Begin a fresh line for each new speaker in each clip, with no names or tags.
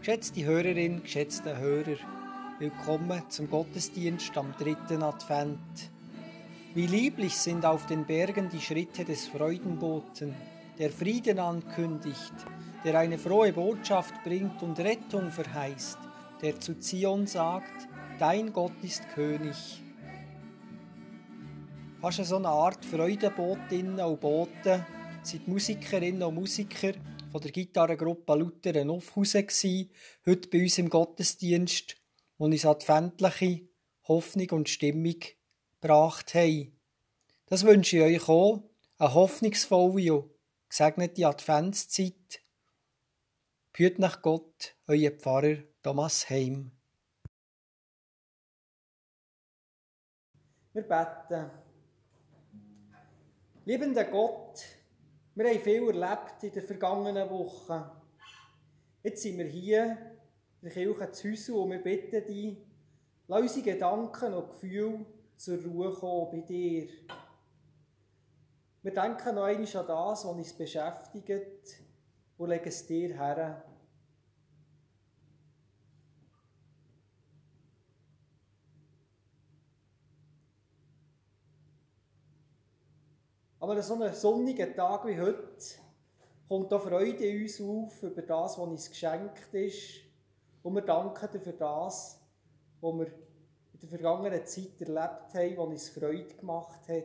Geschätzte Hörerin, geschätzte Hörer, willkommen zum Gottesdienst am dritten Advent. Wie lieblich sind auf den Bergen die Schritte des Freudenboten, der Frieden ankündigt, der eine frohe Botschaft bringt und Rettung verheißt, der zu Zion sagt, dein Gott ist König. Fast so eine Art Freudenbotinnen und Boten sind Musikerinnen und Musiker von der Gitarrengruppe Luther Aufhausen gsi, heute bei uns im Gottesdienst, wo uns adventliche Hoffnung und Stimmung gebracht haben. Das wünsche ich euch auch, eine hoffnungsvolle und gesegnete Adventszeit. Führt nach Gott, euer Pfarrer Thomas Heim. Wir beten. Liebender Gott, wir haben viel erlebt in den vergangenen Wochen. Jetzt sind wir hier in der Kirche zu Hause und wir bitten dich, lass unsere Gedanken und Gefühle zur Ruhe kommen bei dir. Wir denken noch einmal an das, was uns beschäftigt und legen es dir her. Aber an so einem sonnigen Tag wie heute kommt da Freude in uns auf über das, was uns geschenkt ist. Und wir danken dir für das, was wir in der vergangenen Zeit erlebt haben, was uns Freude gemacht hat.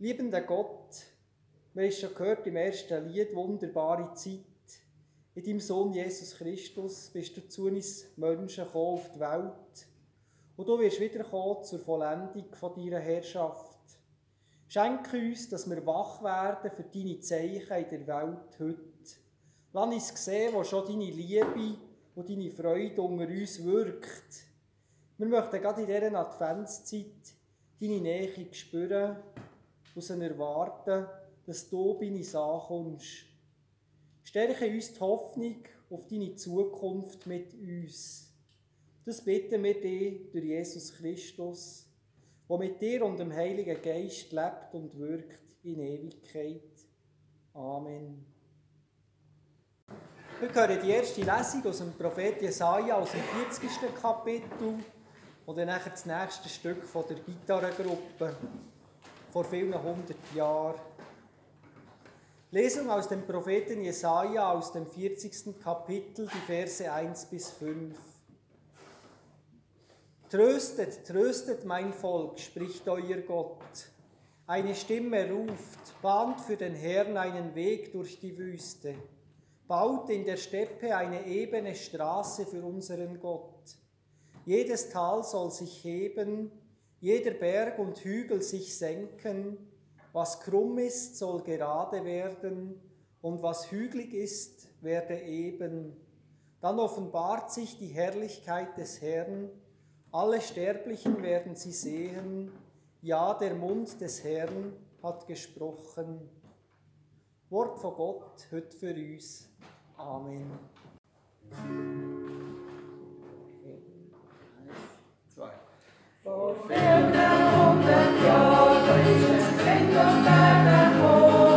Liebender Gott, wir haben schon gehört im ersten Lied, wunderbare Zeit. In deinem Sohn Jesus Christus bist du zu uns Menschen gekommen auf die Welt. Und du wirst wiederkommen zur Vollendung von deiner Herrschaft. Schenke uns, dass wir wach werden für deine Zeichen in der Welt heute. Lass uns sehen, wo schon deine Liebe und deine Freude unter uns wirkt. Wir möchten gerade in dieser Adventszeit deine Nähe spüren und erwarten, dass du bei uns ankommst. Stärke uns die Hoffnung auf deine Zukunft mit uns. Das bitten wir dir durch Jesus Christus, der mit dir und dem Heiligen Geist lebt und wirkt in Ewigkeit. Amen. Wir hören die erste Lesung aus dem Prophet Jesaja aus dem 40. Kapitel und dann das nächste Stück von der Gitarrengruppe vor vielen hundert Jahren. Lesung aus dem Propheten Jesaja aus dem 40. Kapitel, die Verse 1 bis 5. Tröstet, tröstet mein Volk, spricht euer Gott. Eine Stimme ruft, bahnt für den Herrn einen Weg durch die Wüste, baut in der Steppe eine ebene Straße für unseren Gott. Jedes Tal soll sich heben, jeder Berg und Hügel sich senken, was krumm ist, soll gerade werden, und was hügelig ist, werde eben. Dann offenbart sich die Herrlichkeit des Herrn, alle Sterblichen werden sie sehen, ja, der Mund des Herrn hat gesprochen. Wort von Gott heute für uns. Amen.
Zwei. Vor vielen hundert Jahren ist es England werden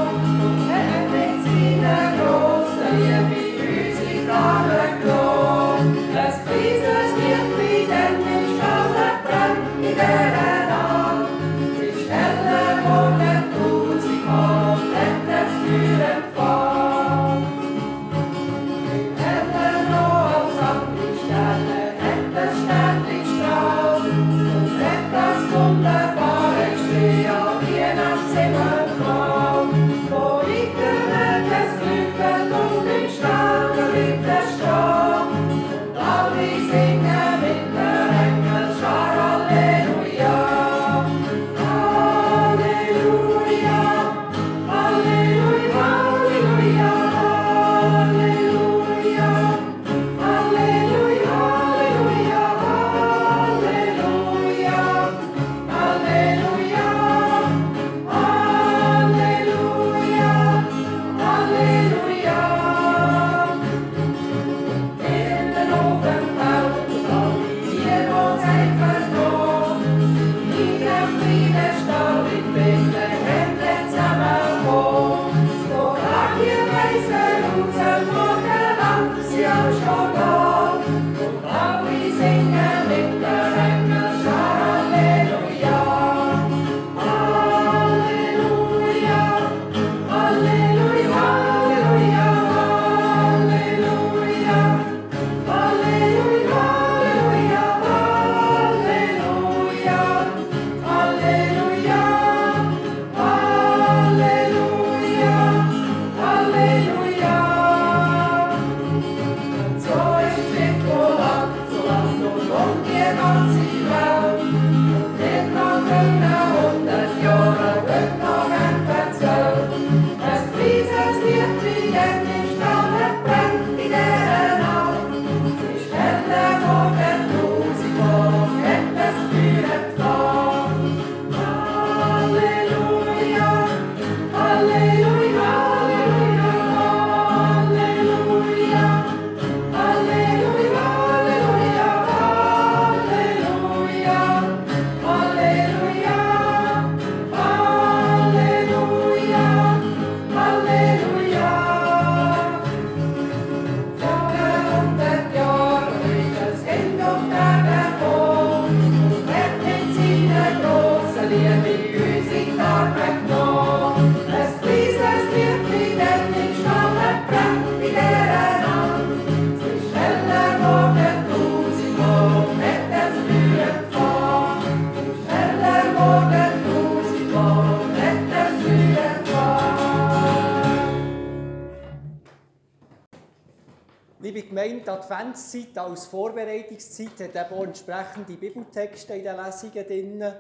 Gemeinde, die Adventszeit als Vorbereitungszeit hat eben auch entsprechende Bibeltexte in den Lesungen drin, eben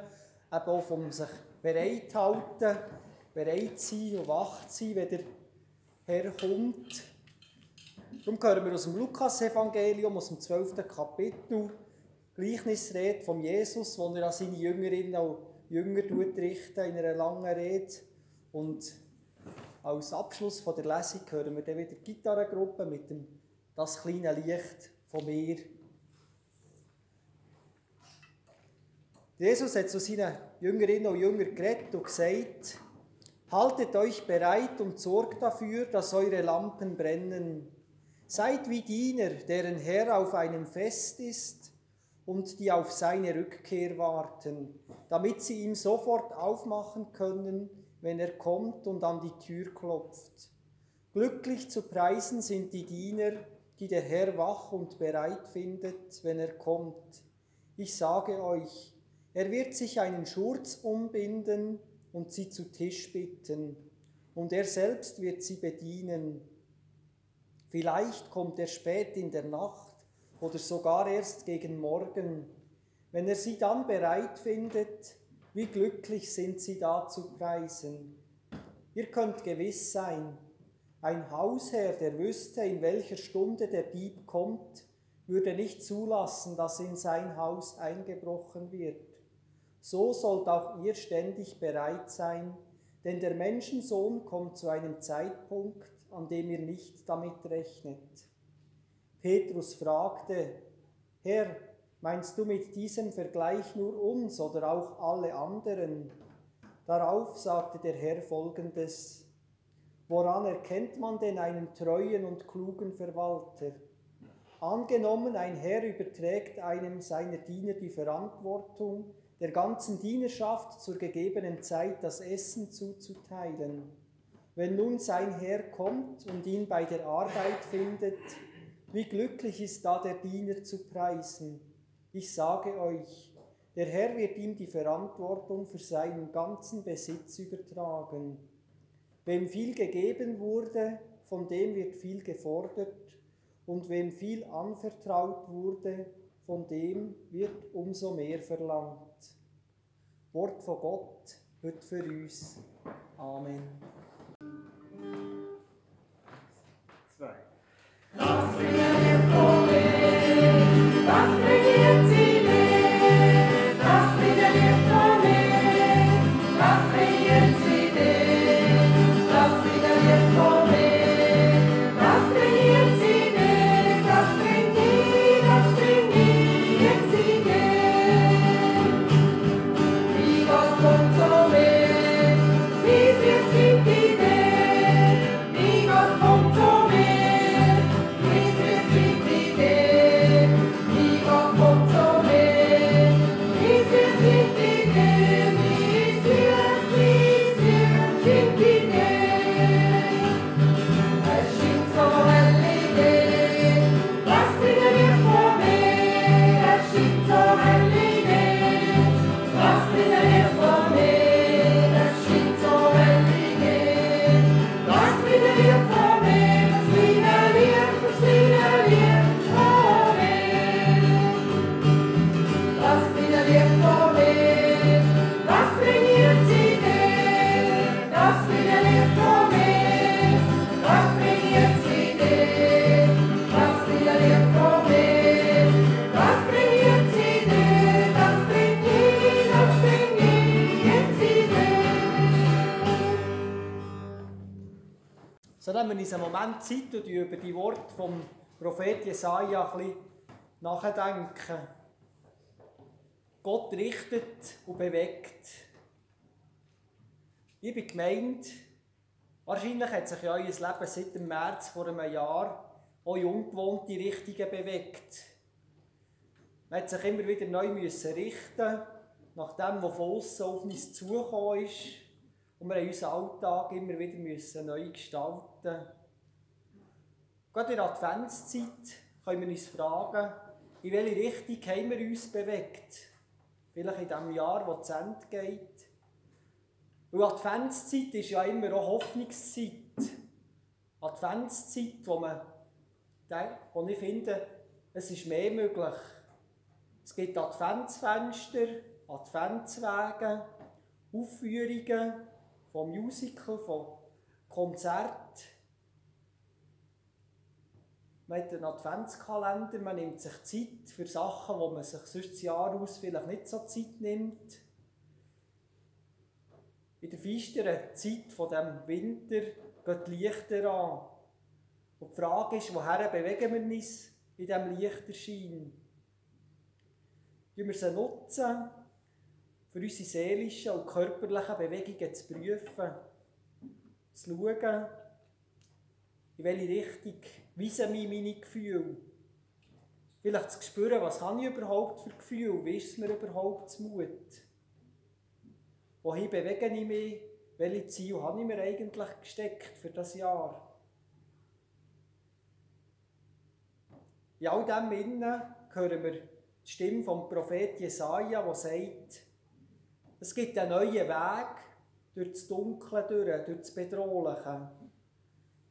auch vom sich bereithalten, bereit sein und wach sein, wenn der Herr kommt. Darum hören wir aus dem Lukas-Evangelium, aus dem 12. Kapitel, Gleichnisrede von Jesus, wo er an seine Jüngerinnen und Jünger richten in einer langen Rede. Und als Abschluss von der Lesung hören wir dann wieder die Gitarrengruppe mit dem das kleine Licht von mir. Jesus hat zu seinen Jüngerinnen und Jüngern geredet und gesagt, haltet euch bereit und sorgt dafür, dass eure Lampen brennen. Seid wie Diener, deren Herr auf einem Fest ist und die auf seine Rückkehr warten, damit sie ihm sofort aufmachen können, wenn er kommt und an die Tür klopft. Glücklich zu preisen sind die Diener, die der Herr wach und bereit findet, wenn er kommt. Ich sage euch, er wird sich einen Schurz umbinden und sie zu Tisch bitten, und er selbst wird sie bedienen. Vielleicht kommt er spät in der Nacht oder sogar erst gegen Morgen. Wenn er sie dann bereit findet, wie glücklich sind sie da zu preisen. Ihr könnt gewiss sein, ein Hausherr, der wüsste, in welcher Stunde der Dieb kommt, würde nicht zulassen, dass in sein Haus eingebrochen wird. So sollt auch ihr ständig bereit sein, denn der Menschensohn kommt zu einem Zeitpunkt, an dem ihr nicht damit rechnet. Petrus fragte, Herr, meinst du mit diesem Vergleich nur uns oder auch alle anderen? Darauf sagte der Herr folgendes, Woran erkennt man denn einen treuen und klugen Verwalter? Angenommen, ein Herr überträgt einem seiner Diener die Verantwortung, der ganzen Dienerschaft zur gegebenen Zeit das Essen zuzuteilen. Wenn nun sein Herr kommt und ihn bei der Arbeit findet, wie glücklich ist da der Diener zu preisen. Ich sage euch, der Herr wird ihm die Verantwortung für seinen ganzen Besitz übertragen. Wem viel gegeben wurde, von dem wird viel gefordert, und wem viel anvertraut wurde, von dem wird umso mehr verlangt. Wort von Gott, heute für uns. Amen.
Zwei. So
nehmen wir uns einen Moment Zeit und über die Worte vom Prophet Jesaja ein bisschen nachdenken. Gott richtet und bewegt. Liebe Gemeinde, wahrscheinlich hat sich ja euer Leben seit dem März vor einem Jahr auch in ungewohnte Richtungen bewegt. Man hat sich immer wieder neu müssen richten nach dem, was von außen auf uns zugekommen ist. Und wir haben unseren Alltag immer wieder müssen neu gestalten Gerade in der Adventszeit können wir uns fragen, in welche Richtung haben wir uns bewegt? Vielleicht in dem Jahr, das zu Ende geht. Weil Adventszeit ist ja immer auch Hoffnungszeit. Adventszeit, wo, man, wo ich finde, es ist mehr möglich. Es gibt Adventsfenster, Adventswege, Aufführungen von Musical, von Konzerten. Man hat einen Adventskalender, man nimmt sich Zeit für Sachen, wo man sich sonst das Jahr aus vielleicht nicht so Zeit nimmt. In der feisteren Zeit von dem Winter geht die Lichter an. Und die Frage ist, woher bewegen wir uns in diesem Lichterschein? Wie wir sie nutzen, für unsere seelischen und körperlichen Bewegungen zu prüfen, zu schauen, in welche Richtung weisen mich meine Gefühle. Vielleicht zu spüren, was habe ich überhaupt für Gefühle, wie ist es mir überhaupt zu Mut? Wohin bewege ich mich? Welche Ziele habe ich mir eigentlich gesteckt für das Jahr? In all dem Innen hören wir die Stimme vom Prophet Jesaja, der sagt, es gibt einen neuen Weg durch das Dunkle, durch, durch das Bedrohliche.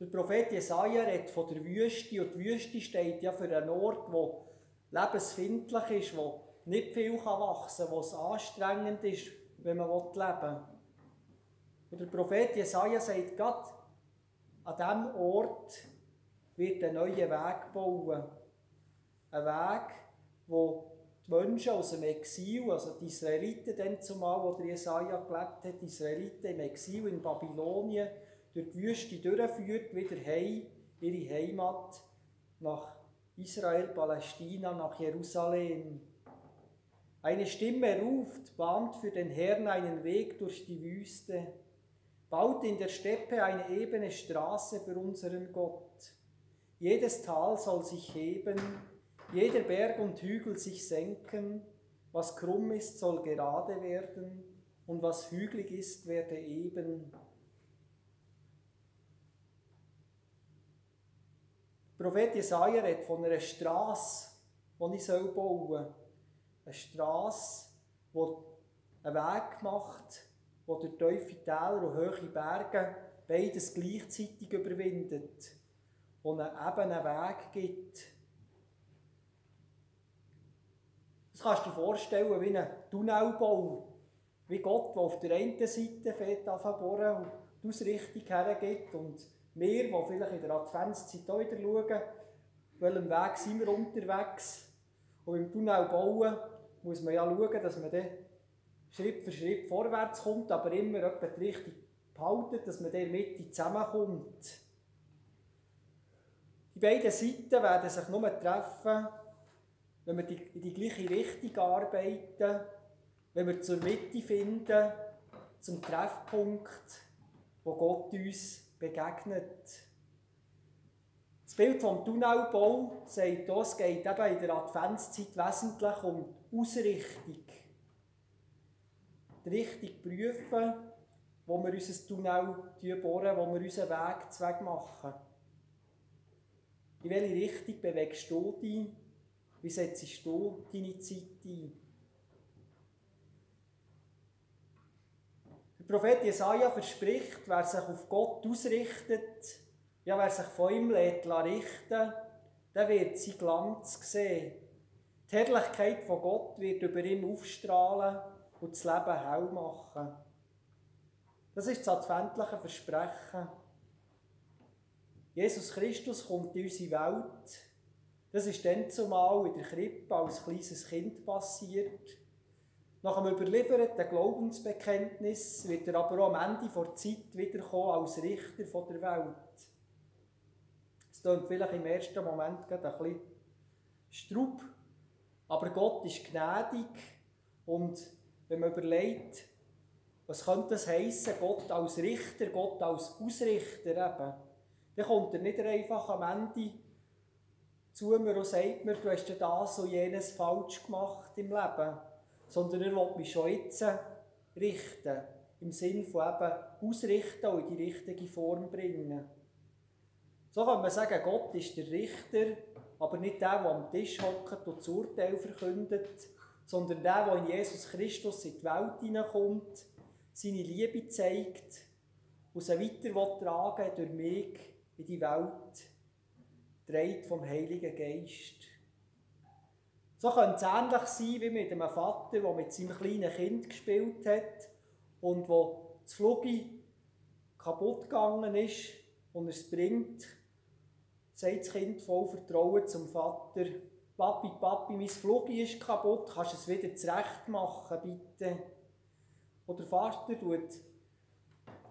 Der Prophet Jesaja redet von der Wüste und die Wüste steht ja für einen Ort, wo lebensfindlich ist, wo nicht viel wachsen kann, wo es anstrengend ist, wenn man leben will. Und der Prophet Jesaja sagt, Gott, an diesem Ort wird ein neuer Weg bauen. Ein Weg, wo die Menschen aus dem Exil, also die Israeliten dann zumal, wo der Jesaja gelebt hat, die Israeliten im Exil in Babylonien, durch die Wüste durchführt, wieder heim, ihre Heimat, nach Israel, Palästina, nach Jerusalem. Eine Stimme ruft, bahnt für den Herrn einen Weg durch die Wüste, baut in der Steppe eine ebene Straße für unseren Gott. Jedes Tal soll sich heben, jeder Berg und Hügel sich senken, was krumm ist, soll gerade werden, und was hügelig ist, werde eben. Prophet Jesaja redet von einer Straße, die ich bauen soll. Eine Straße, die einen Weg macht, die durch tiefe Täler und hohe Berge beides gleichzeitig überwindet. Und einen ebenen Weg gibt. Das kannst du dir vorstellen wie ein Tunnelbau. Wie Gott, der auf der einen Seite fährt bohren und die Ausrichtung hergibt und wir, die vielleicht in der Adventszeit auch wieder schauen, welchem Weg sind wir unterwegs. Und im Tunnel bauen muss man ja schauen, dass man dann Schritt für Schritt vorwärts kommt, aber immer etwa die Richtung behalten, dass man in der Mitte zusammenkommt. Die beiden Seiten werden sich nur treffen, wenn wir in die gleiche Richtung arbeiten, wenn wir zur Mitte finden, zum Treffpunkt, wo Gott uns begegnet. Das Bild vom Tunnelbau sagt, es geht eben in der Adventszeit wesentlich um Ausrichtung. Die Richtung prüfen, wo wir unser Tunnel bohren, wo wir unseren Weg zweck machen. In welche Richtung bewegst du dich? Wie setzt du deine Zeit ein? Prophet Jesaja verspricht, wer sich auf Gott ausrichtet, ja, wer sich von ihm lässt richten, der wird sein Glanz sehen. Die Herrlichkeit von Gott wird über ihn aufstrahlen und das Leben hell machen. Das ist das adventliche Versprechen. Jesus Christus kommt in unsere Welt. Das ist dann zumal in der Krippe als kleines Kind passiert. Nach dem überlieferten Glaubensbekenntnis wird er aber auch am Ende der Zeit wiederkommen als Richter der Welt. Es klingt vielleicht im ersten Moment ein bisschen strub, aber Gott ist gnädig und wenn man überlegt, was könnte das heissen, Gott als Richter, Gott als Ausrichter eben, dann kommt er nicht einfach am Ende zu mir und sagt mir, du hast ja das und jenes falsch gemacht im Leben sondern er will mich schon jetzt richten, im Sinn von eben ausrichten und in die richtige Form bringen. So kann man sagen, Gott ist der Richter, aber nicht der, der am Tisch hockt und das Urteil verkündet, sondern der, der in Jesus Christus in die Welt hineinkommt, seine Liebe zeigt und sie weiter tragen durch mich in die Welt, dreht vom Heiligen Geist. So könnte es ähnlich sein wie mit einem Vater, der mit seinem kleinen Kind gespielt hat und wo das Flugi kaputt gegangen ist und er es bringt, sagt das Kind voll Vertrauen zum Vater, Papi, Papi, mein Flugi ist kaputt, kannst du es wieder zurecht machen, bitte? Oder der Vater tut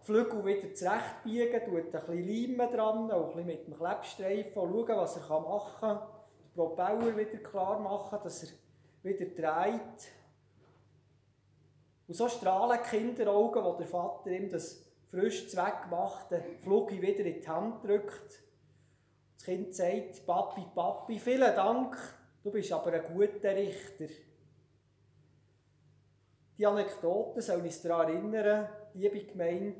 Flügel wieder zurechtbiegen, tut ein bisschen Leim dran, auch ein mit dem Klebstreifen schauen, was er machen kann, den Propeller wieder klar machen, dass er wieder dreht. Und so strahlen die Kinderaugen, wo der Vater ihm das frisch zweckgemachte Flugi wieder in die Hand drückt. Das Kind sagt, Papi, Papi, vielen Dank, du bist aber ein guter Richter. Die Anekdote soll uns daran erinnern, liebe Gemeinde,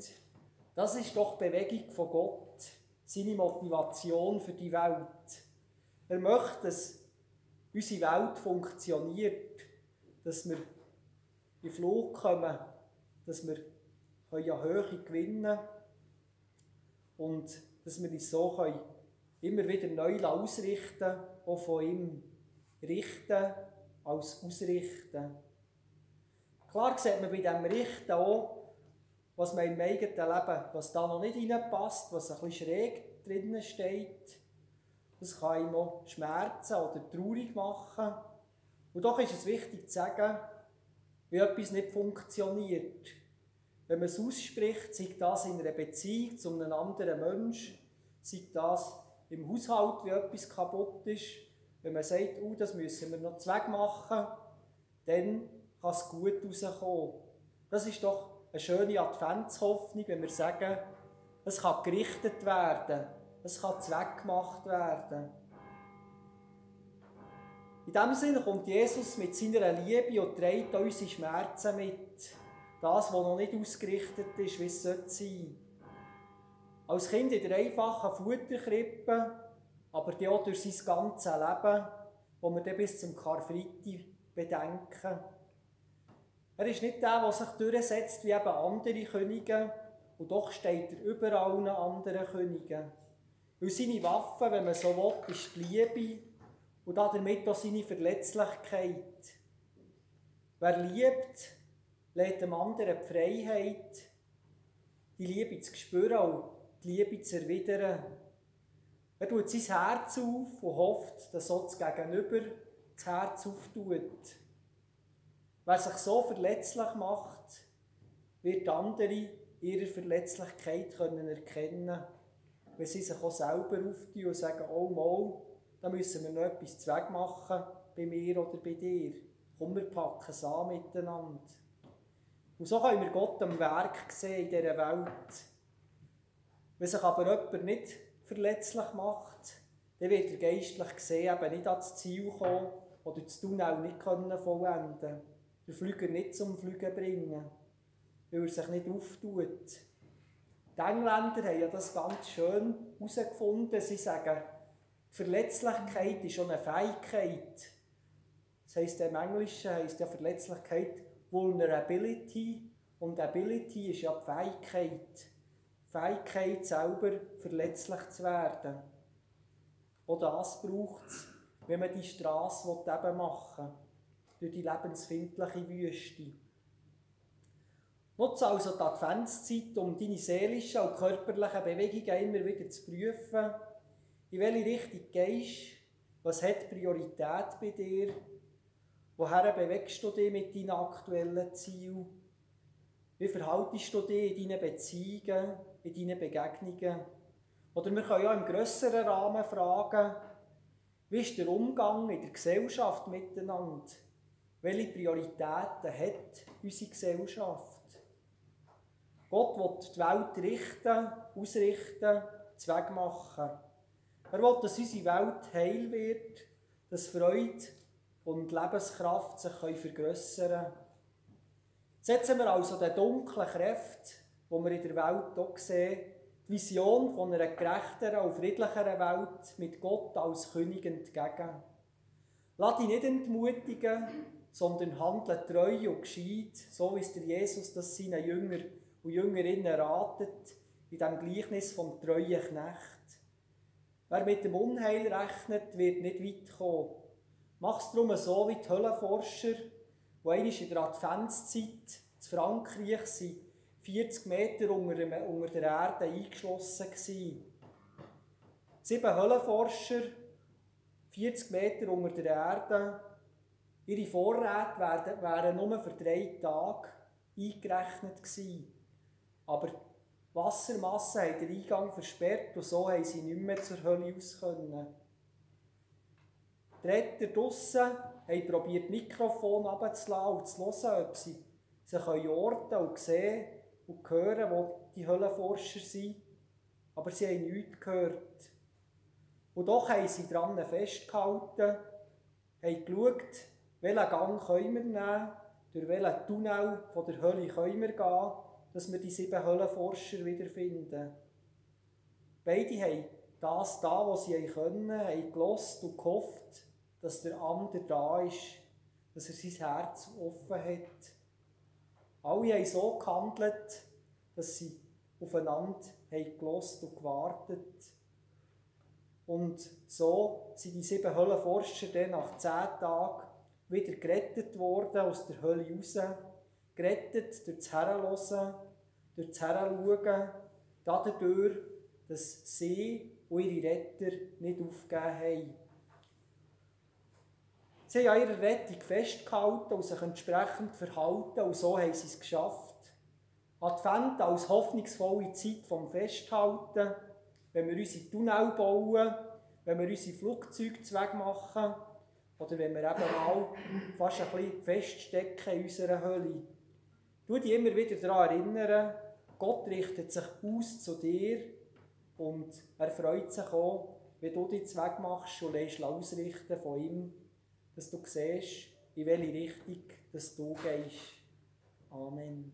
das ist doch Bewegung von Gott, seine Motivation für die Welt. Er möchte, dass unsere Welt funktioniert, dass wir in Flug kommen, dass wir an Höhe gewinnen können und dass wir uns so immer wieder neu ausrichten auch von ihm richten als ausrichten. Klar sieht man bei diesem Richten auch, was man im eigenen Leben, was da noch nicht reinpasst, was ein bisschen schräg drinnen steht. Das kann ihn noch schmerzen oder traurig machen. Und doch ist es wichtig zu sagen, wie etwas nicht funktioniert. Wenn man es ausspricht, sei das in einer Beziehung zu einem anderen Menschen, sei das im Haushalt, wie etwas kaputt ist, wenn man sagt, oh, das müssen wir noch zweck machen, dann kann es gut rauskommen. Das ist doch eine schöne Adventshoffnung, wenn wir sagen, es kann gerichtet werden, es kann zweckgemacht werden. In diesem Sinne kommt Jesus mit seiner Liebe und trägt unsere Schmerzen mit. Das, was noch nicht ausgerichtet ist, wie es sein sollte. Als Kind in der einfachen Futterkrippe, aber auch durch sein ganzes Leben, wo wir dann bis zum Karfreitag bedenken. Er ist nicht der, der sich durchsetzt wie eben andere Könige, und doch steht er über allen anderen Königen. Weil seine Waffe, wenn man so will, ist die Liebe und damit auch seine Verletzlichkeit. Wer liebt, lädt dem anderen die Freiheit, die Liebe zu spüren und die Liebe zu erwidern. Er tut sein Herz auf und hofft, dass so das Gegenüber das Herz auftut. Wer sich so verletzlich macht, wird andere ihre Verletzlichkeit können erkennen wenn sie sich auch selber auftun und sagen, oh mal, da müssen wir noch etwas machen, bei mir oder bei dir. Komm, wir packen es an miteinander. Und so können wir Gott am Werk sehen in dieser Welt. Wenn sich aber jemand nicht verletzlich macht, dann wird er geistlich gesehen eben nicht ans Ziel kommen oder das Tunnel nicht können vollenden Den Flüger nicht zum Fliegen bringen, weil er sich nicht auftut. Die Engländer haben ja das ganz schön herausgefunden. Sie sagen, Verletzlichkeit ist schon eine Fähigkeit. Das heisst, im Englischen heisst ja Verletzlichkeit Vulnerability und Ability ist ja die Fähigkeit. Die Fähigkeit, selber verletzlich zu werden. Auch das braucht es, wenn man die Straße eben machen will, durch die lebensfindliche Wüste. Nutze also die Adventszeit, um deine seelischen und körperlichen Bewegungen immer wieder zu prüfen. In welche Richtung gehst Was hat Priorität bei dir? Woher bewegst du dich mit deinen aktuellen Zielen? Wie verhaltest du dich in deinen Beziehungen, in deinen Begegnungen? Oder wir können ja im grösseren Rahmen fragen, wie ist der Umgang in der Gesellschaft miteinander? Welche Prioritäten hat unsere Gesellschaft? Gott will die Welt richten, ausrichten, Zweck machen. Er will, dass unsere Welt heil wird, dass Freude und Lebenskraft sich vergrössern können. Setzen wir also den dunklen Kräften, die wir in der Welt auch sehen, die Vision von einer gerechteren und friedlicheren Welt mit Gott als König entgegen. Lass dich nicht entmutigen, sondern handle treu und gescheit, so wie es der Jesus das seinen Jünger und Jüngerinnen ratet, in dem Gleichnis vom treuen Knecht. Wer mit dem Unheil rechnet, wird nicht weit kommen. Mach es darum so wie die Höllenforscher, die einmal in der Adventszeit zu Frankreich sind, 40 Meter unter, unter der Erde eingeschlossen waren. Sieben Höllenforscher, 40 Meter unter der Erde, ihre Vorräte wären, wären nur für drei Tage eingerechnet gewesen. Aber Wassermassen haben den Eingang versperrt und so haben sie nicht mehr zur Hölle aus können. Die Retter draussen haben probiert, Mikrofon abzulassen und zu hören, ob sie sich orten und sehen und hören, wo die Höllenforscher sind. Aber sie haben nichts gehört. Und doch haben sie daran festgehalten, haben geschaut, welchen Gang können wir nehmen, durch welchen Tunnel von der Hölle können wir gehen, dass wir die sieben Höllenforscher wiederfinden. Beide haben das da, was sie können, haben gelost und gehofft, dass der andere da ist, dass er sein Herz offen hat. Alle haben so gehandelt, dass sie aufeinander haben gelost und gewartet. Und so sind die sieben Höllenforscher dann nach zehn Tagen wieder gerettet worden aus der Hölle raus. Gerettet durch das Herrenhören, durch das Heranschauen, dadurch, dass sie und ihre Retter nicht aufgegeben haben. Sie haben an ihrer Rettung festgehalten und sich entsprechend verhalten und so haben sie es geschafft. Advent als hoffnungsvolle Zeit vom Festhalten, wenn wir unsere Tunnel bauen, wenn wir unsere Flugzeuge machen oder wenn wir eben mal fast ein bisschen feststecken in unserer Hölle. Du dich immer wieder daran erinnern, Gott richtet sich aus zu dir und er freut sich auch, wenn du dich Weg und lässt ausrichten von ihm dass du siehst, in welche Richtung dass du gehst. Amen.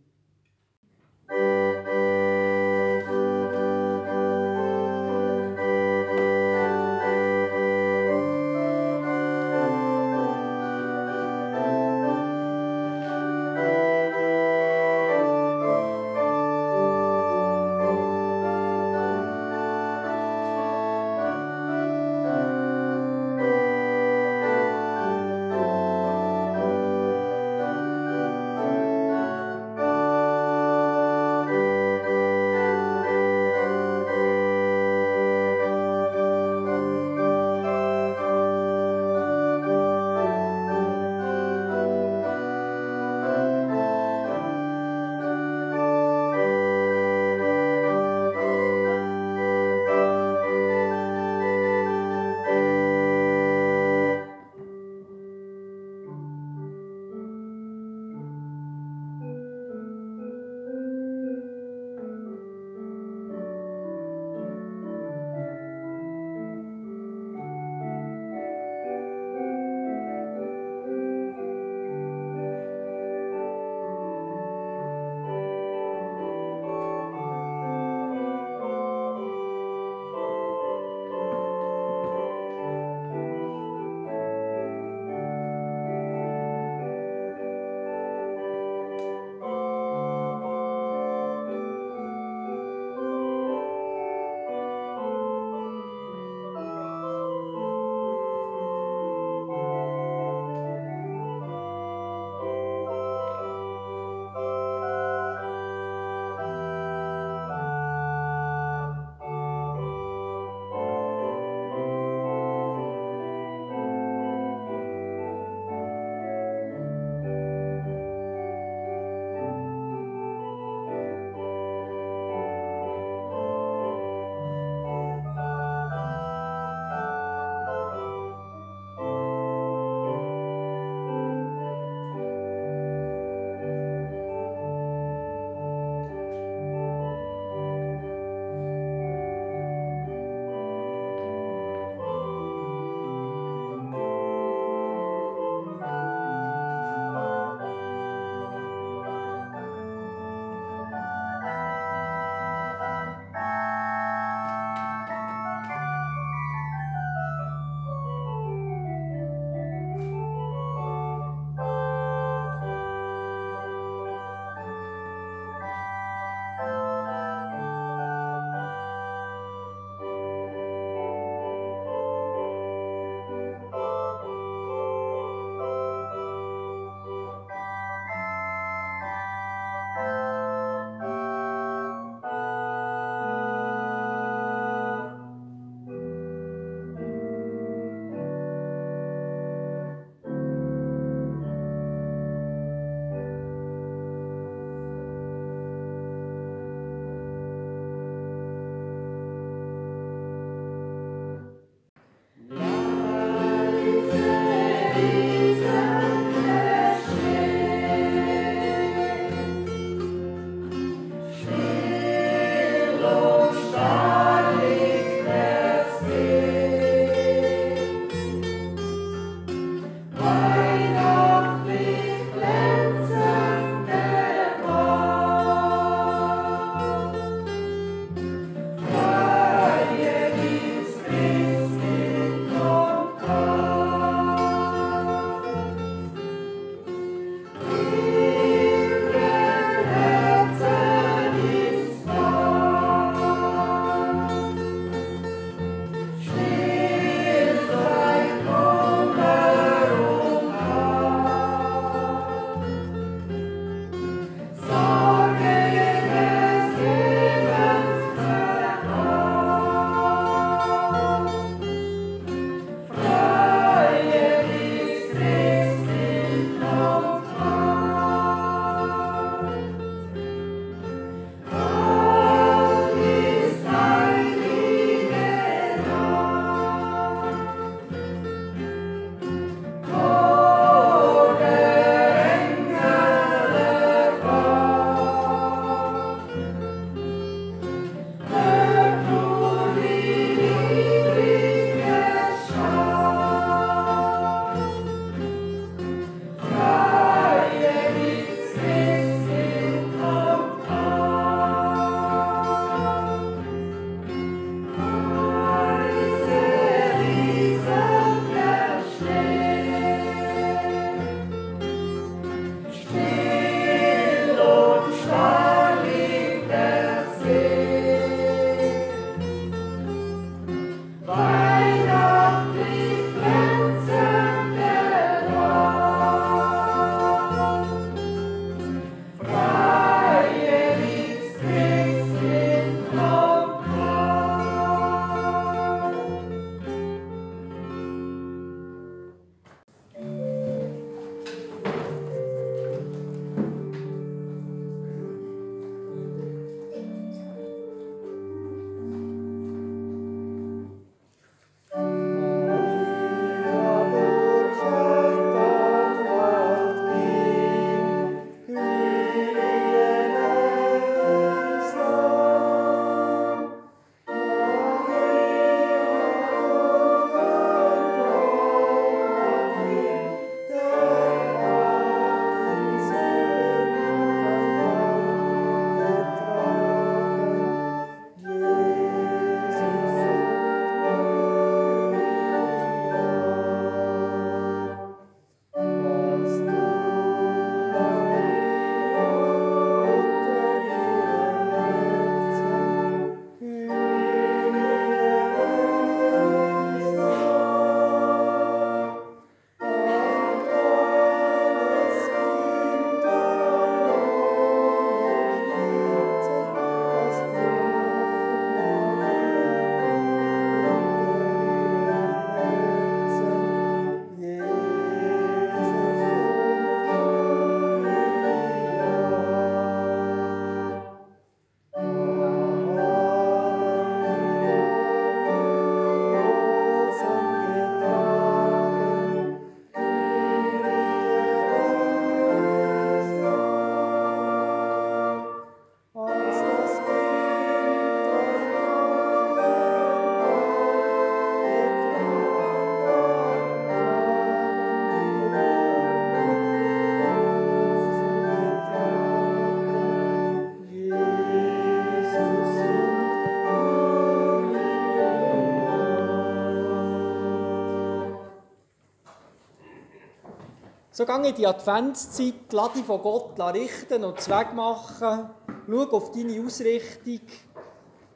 So gehe in die Adventszeit, lass dich von Gott richten und Zweck machen. Schau auf deine Ausrichtung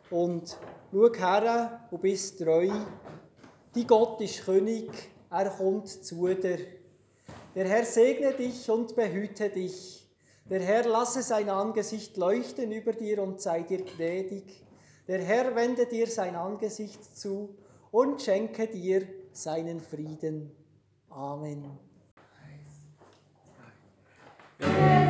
und schau her und bist treu. Dein Gott ist König, er kommt zu dir. Der Herr segne dich und behüte dich. Der Herr lasse sein Angesicht leuchten über dir und sei dir gnädig. Der Herr wende dir sein Angesicht zu und schenke dir seinen Frieden. Amen.
Yeah.